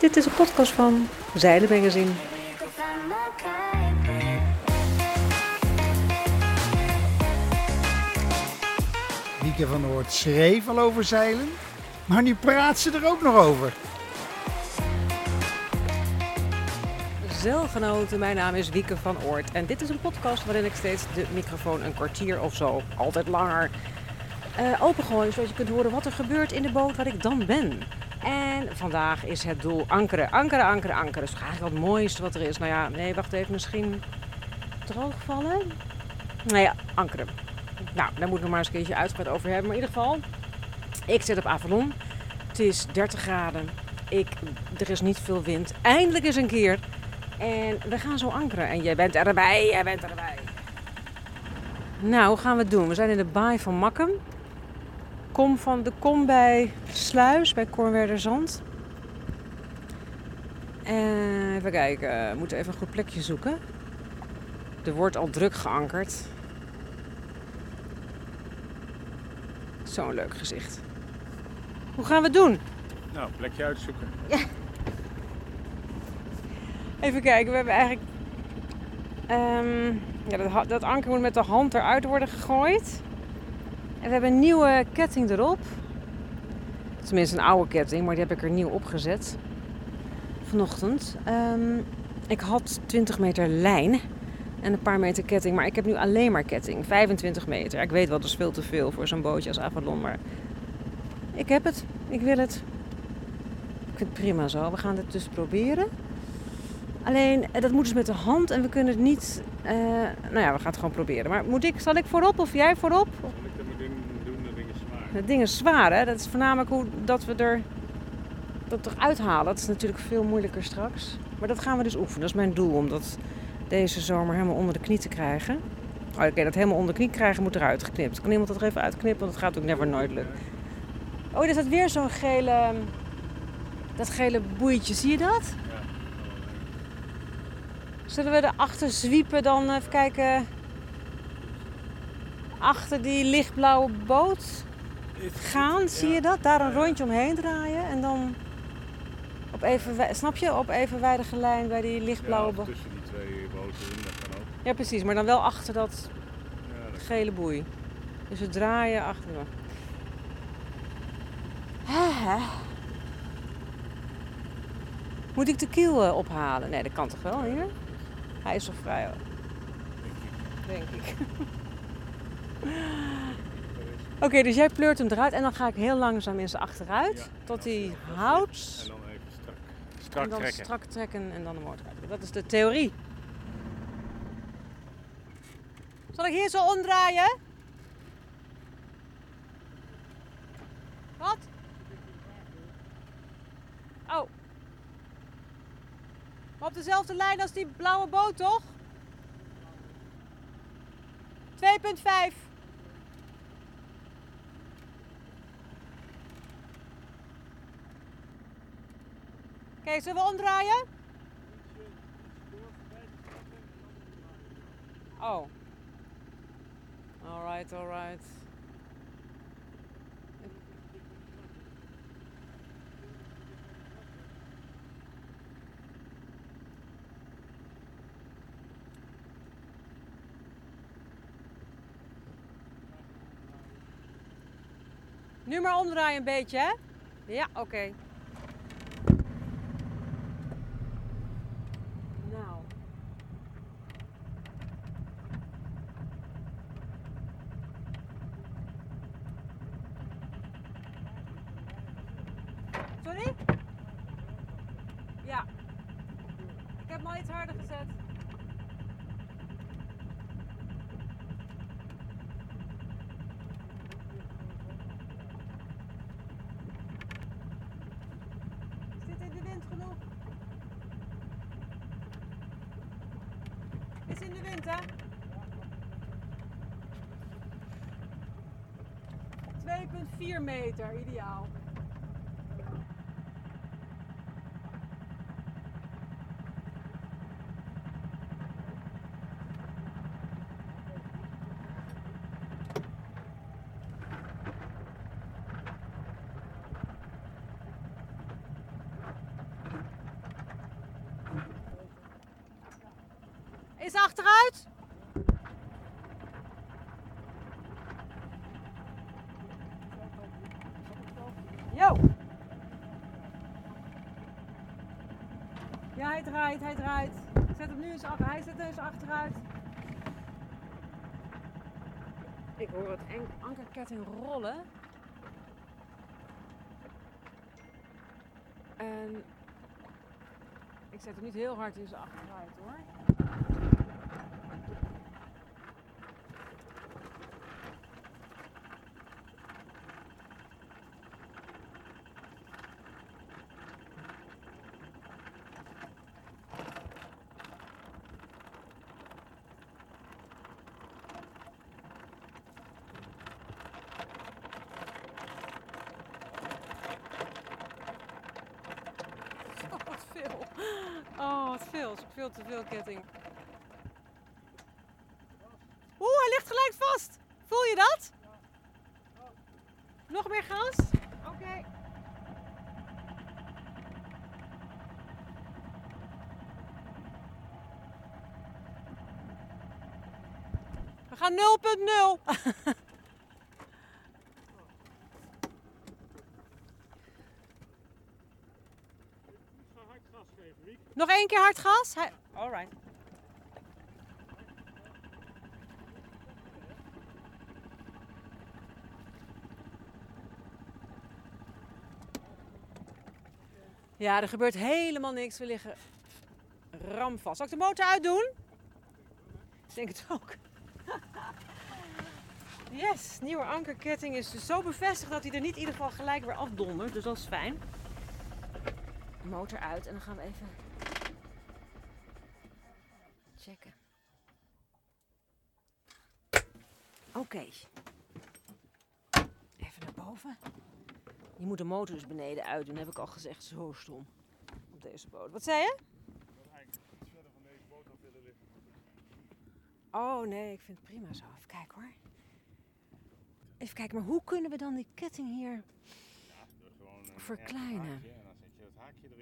Dit is een podcast van Zeilen Magazine. Wieke van Oort schreef al over zeilen, maar nu praat ze er ook nog over. Zeilgenoten, mijn naam is Wieke van Oort en dit is een podcast waarin ik steeds de microfoon een kwartier of zo, altijd langer, eh opengooi zodat je kunt horen wat er gebeurt in de boot waar ik dan ben. En vandaag is het doel ankeren, ankeren, ankeren, ankeren. Dat is eigenlijk het mooiste wat er is. Nou ja, nee, wacht even, misschien droogvallen? Nou ja, ankeren. Nou, daar moet ik nog maar eens een keertje uitgebreid over hebben. Maar in ieder geval, ik zit op Avalon. Het is 30 graden. Ik, er is niet veel wind. Eindelijk eens een keer. En we gaan zo ankeren. En jij bent erbij, jij bent erbij. Nou, hoe gaan we het doen? We zijn in de baai van Makkum. Kom, van de, kom bij Sluis, bij Kornwerderzand. En even kijken, we moeten even een goed plekje zoeken. Er wordt al druk geankerd. Zo'n leuk gezicht. Hoe gaan we het doen? Nou, plekje uitzoeken. Even kijken, we hebben eigenlijk... ehm, ja, dat, dat anker moet met de hand eruit worden gegooid. En we hebben een nieuwe ketting erop. Tenminste een oude ketting, maar die heb ik er nieuw opgezet. Vanochtend. Ehm, ik had 20 meter lijn en een paar meter ketting. Maar ik heb nu alleen maar ketting. 25 meter. Ik weet wel, dat is veel te veel voor zo'n bootje als Avalon. Maar ik heb het. Ik wil het. Ik vind het prima zo. We gaan het dus proberen. Alleen, eh, dat moet dus met de hand en we kunnen het niet... eh, nou ja, we gaan het gewoon proberen. Maar moet ik, zal ik voorop of jij voorop? Zal ik dat moet doen, doen dat Het ding is zwaar, hè? Dat is voornamelijk hoe dat we er, dat eruit halen. Dat is natuurlijk veel moeilijker straks. Maar dat gaan we dus oefenen. Dat is mijn doel, om dat deze zomer helemaal onder de knie te krijgen. Oh, Oké, dat helemaal onder de knie krijgen moet eruit geknipt. Kan iemand dat er even uitknippen? Want dat gaat ook never nooit lukken. Oh, er staat weer zo'n gele... Dat gele boeitje, zie je dat? Zullen we erachter zwiepen dan even kijken... Achter die lichtblauwe boot gaan, zie je dat? Daar een rondje omheen draaien en dan op even, snap je, op evenwijdige lijn bij die lichtblauwe tussen die twee boten in, dat kan ook. Ja, precies, maar dan wel achter dat gele boei. Dus we draaien achter. Hè? Moet ik de kiel eh, ophalen? Nee, dat kan toch wel hier? Hij is toch vrij hoor, denk ik. denk ik. Oké, dus jij pleurt hem eruit en dan ga ik heel langzaam in zijn achteruit. Ja, tot hij dan- en houdt. dan even strak, strak en dan trekken. strak trekken en dan de motor uit. Dat is de theorie. Zal ik hier zo omdraaien? Wat? Oh. Maar op dezelfde lijn als die blauwe boot, toch? 2,5. Oké, zullen we omdraaien? Oh. Alright, alright. Nu maar omdraaien een beetje, hè? Ja, oké. Nou. Sorry? Ja. Al iets harder gezet. Is dit in de wind genoeg? Is in de wind, hè? 2,4 meter, ideaal. Achteruit? Ja, hij draait, hij draait. Zet hem nu eens achter. Hij zet eens achteruit. Ik hoor het ankerketting rollen. En ik zet hem niet heel hard in zijn achteruit hoor. Oh, wat veel. Oh, wat veel. Veel te veel ketting. Oeh, hij ligt gelijk vast. Voel je dat? Nog meer gas? Oké. We gaan 0.0. Ik ga hard gas geven, Wiek. Nog één keer hard gas? Hij... Alright. Ja, er gebeurt helemaal niks. We liggen ramvast. Zal ik de motor uitdoen? Ik denk het ook. Yes, nieuwe ankerketting is dus zo bevestigd dat hij er niet in ieder geval gelijk weer afdondert. Dus dat is fijn. Motor uit en dan gaan we even checken. Oké. Even naar boven. Je moet de motor dus beneden uitdoen, heb ik al gezegd. Zo stom. Op deze boot. Wat zei je? Oh nee, ik vind het prima zo. Even kijken hoor. Even kijken, maar hoe kunnen we dan die ketting hier... Ja, gewoon Verkleinen. Haakje En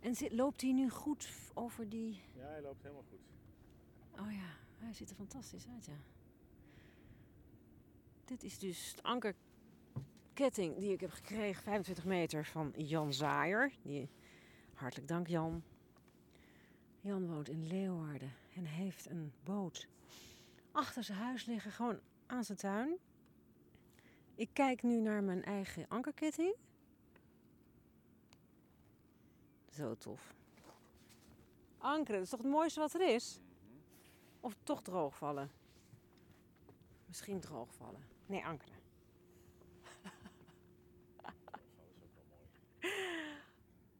erin. Zit, loopt hij nu goed over die... Ja, hij loopt helemaal goed. Oh ja, hij ziet er fantastisch uit, ja. Dit is dus de ankerketting die ik heb gekregen, 25 meter van Jan Zaaier. Die, hartelijk dank Jan. Jan woont in Leeuwarden en heeft een boot achter zijn huis liggen, gewoon aan zijn tuin. Ik kijk nu naar mijn eigen ankerketting. Zo tof. Ankeren, dat is toch het mooiste wat er is? Of toch droogvallen? Misschien droogvallen. Nee, ankeren. Dat is ook wel mooi.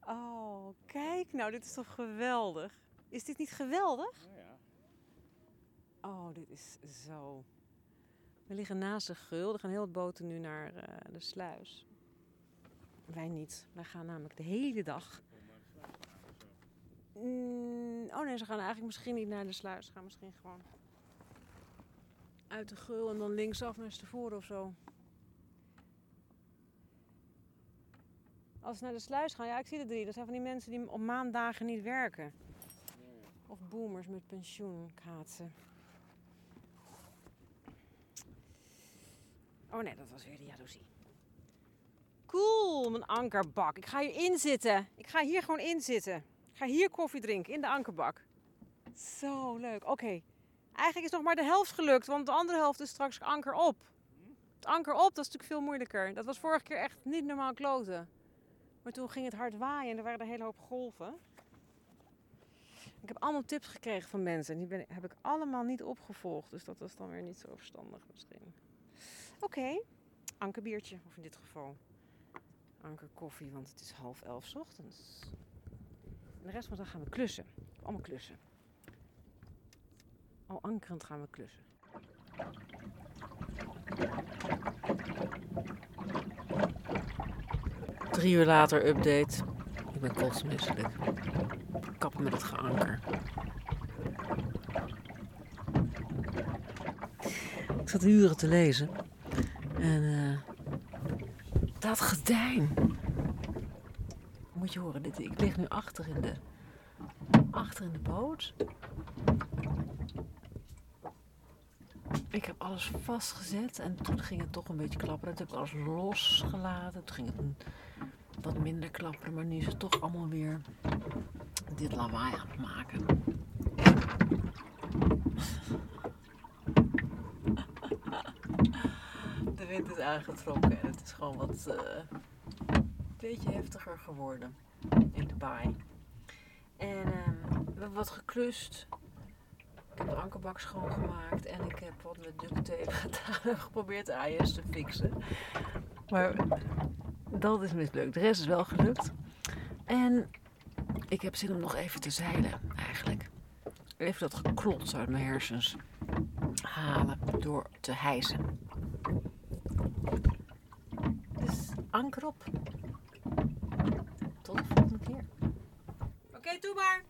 Oh, kijk nou, dit is toch geweldig. Is dit niet geweldig? Ja, Oh, dit is zo. We liggen naast de geul. Er gaan heel wat boten nu naar eh, de sluis. Wij niet. Wij gaan namelijk de hele dag. kom maar de sluis aan of zo. Mm, oh nee, ze gaan eigenlijk misschien niet naar de sluis. Ze gaan misschien gewoon uit de geul en dan linksaf naar Stavoren of zo. Als ze naar de sluis gaan, ja, ik zie de drie. Dat zijn van die mensen die op maandagen niet werken. Of boomers met pensioenkaatsen. Oh nee, dat was weer de jaloezie. Cool, mijn ankerbak. Ik ga hierin zitten. Ik ga hier gewoon in zitten. Ga hier koffie drinken in de ankerbak. Zo leuk. Oké. Eigenlijk is nog maar de helft gelukt, want de andere helft is straks anker op. Het anker op, dat is natuurlijk veel moeilijker. Dat was vorige keer echt niet normaal kloten. Maar toen ging het hard waaien en er waren een hele hoop golven. Ik heb allemaal tips gekregen van mensen. En die ben, heb ik allemaal niet opgevolgd. Dus dat was dan weer niet zo verstandig misschien. Oké, ankerbiertje. Of in dit geval ankerkoffie, want het is half elf ochtends. En de rest van de dag gaan we klussen. Allemaal klussen. Al ankerend gaan we klussen. Drie uur later update. Ik ben kotsmisselijk. Kappen met het geanker. Ik zat uren te lezen. En eh, dat gordijn. Je horen, dit, ik lig nu achter in de, de boot. Ik heb alles vastgezet en toen ging het toch een beetje klapperen. Toen heb ik alles losgelaten. Toen ging het wat minder klapperen, maar nu is het toch allemaal weer dit lawaai aan het maken. De wind is aangetrokken en het is gewoon wat eh, beetje heftiger geworden in de baai. En ehm, we hebben wat geklust. Ik heb de ankerbak schoongemaakt en ik heb wat met duct tape gedaan geprobeerd de AIS te fixen. Maar dat is mislukt. De rest is wel gelukt. En ik heb zin om nog even te zeilen, eigenlijk. Even dat geklots uit mijn hersens halen door te hijsen. Dus anker op. Volgende keer. Oké, doe maar.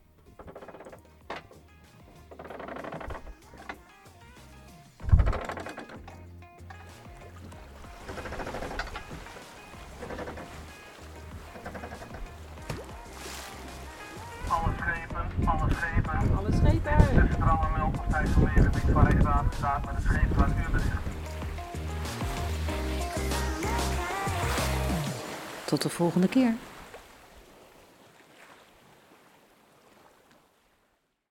Alle schepen, alle schepen. Alle schepen. De centrale meldpost IJsselmeergebied van Rijkswaterstaat met het schepen van Ubericht. Tot de volgende keer.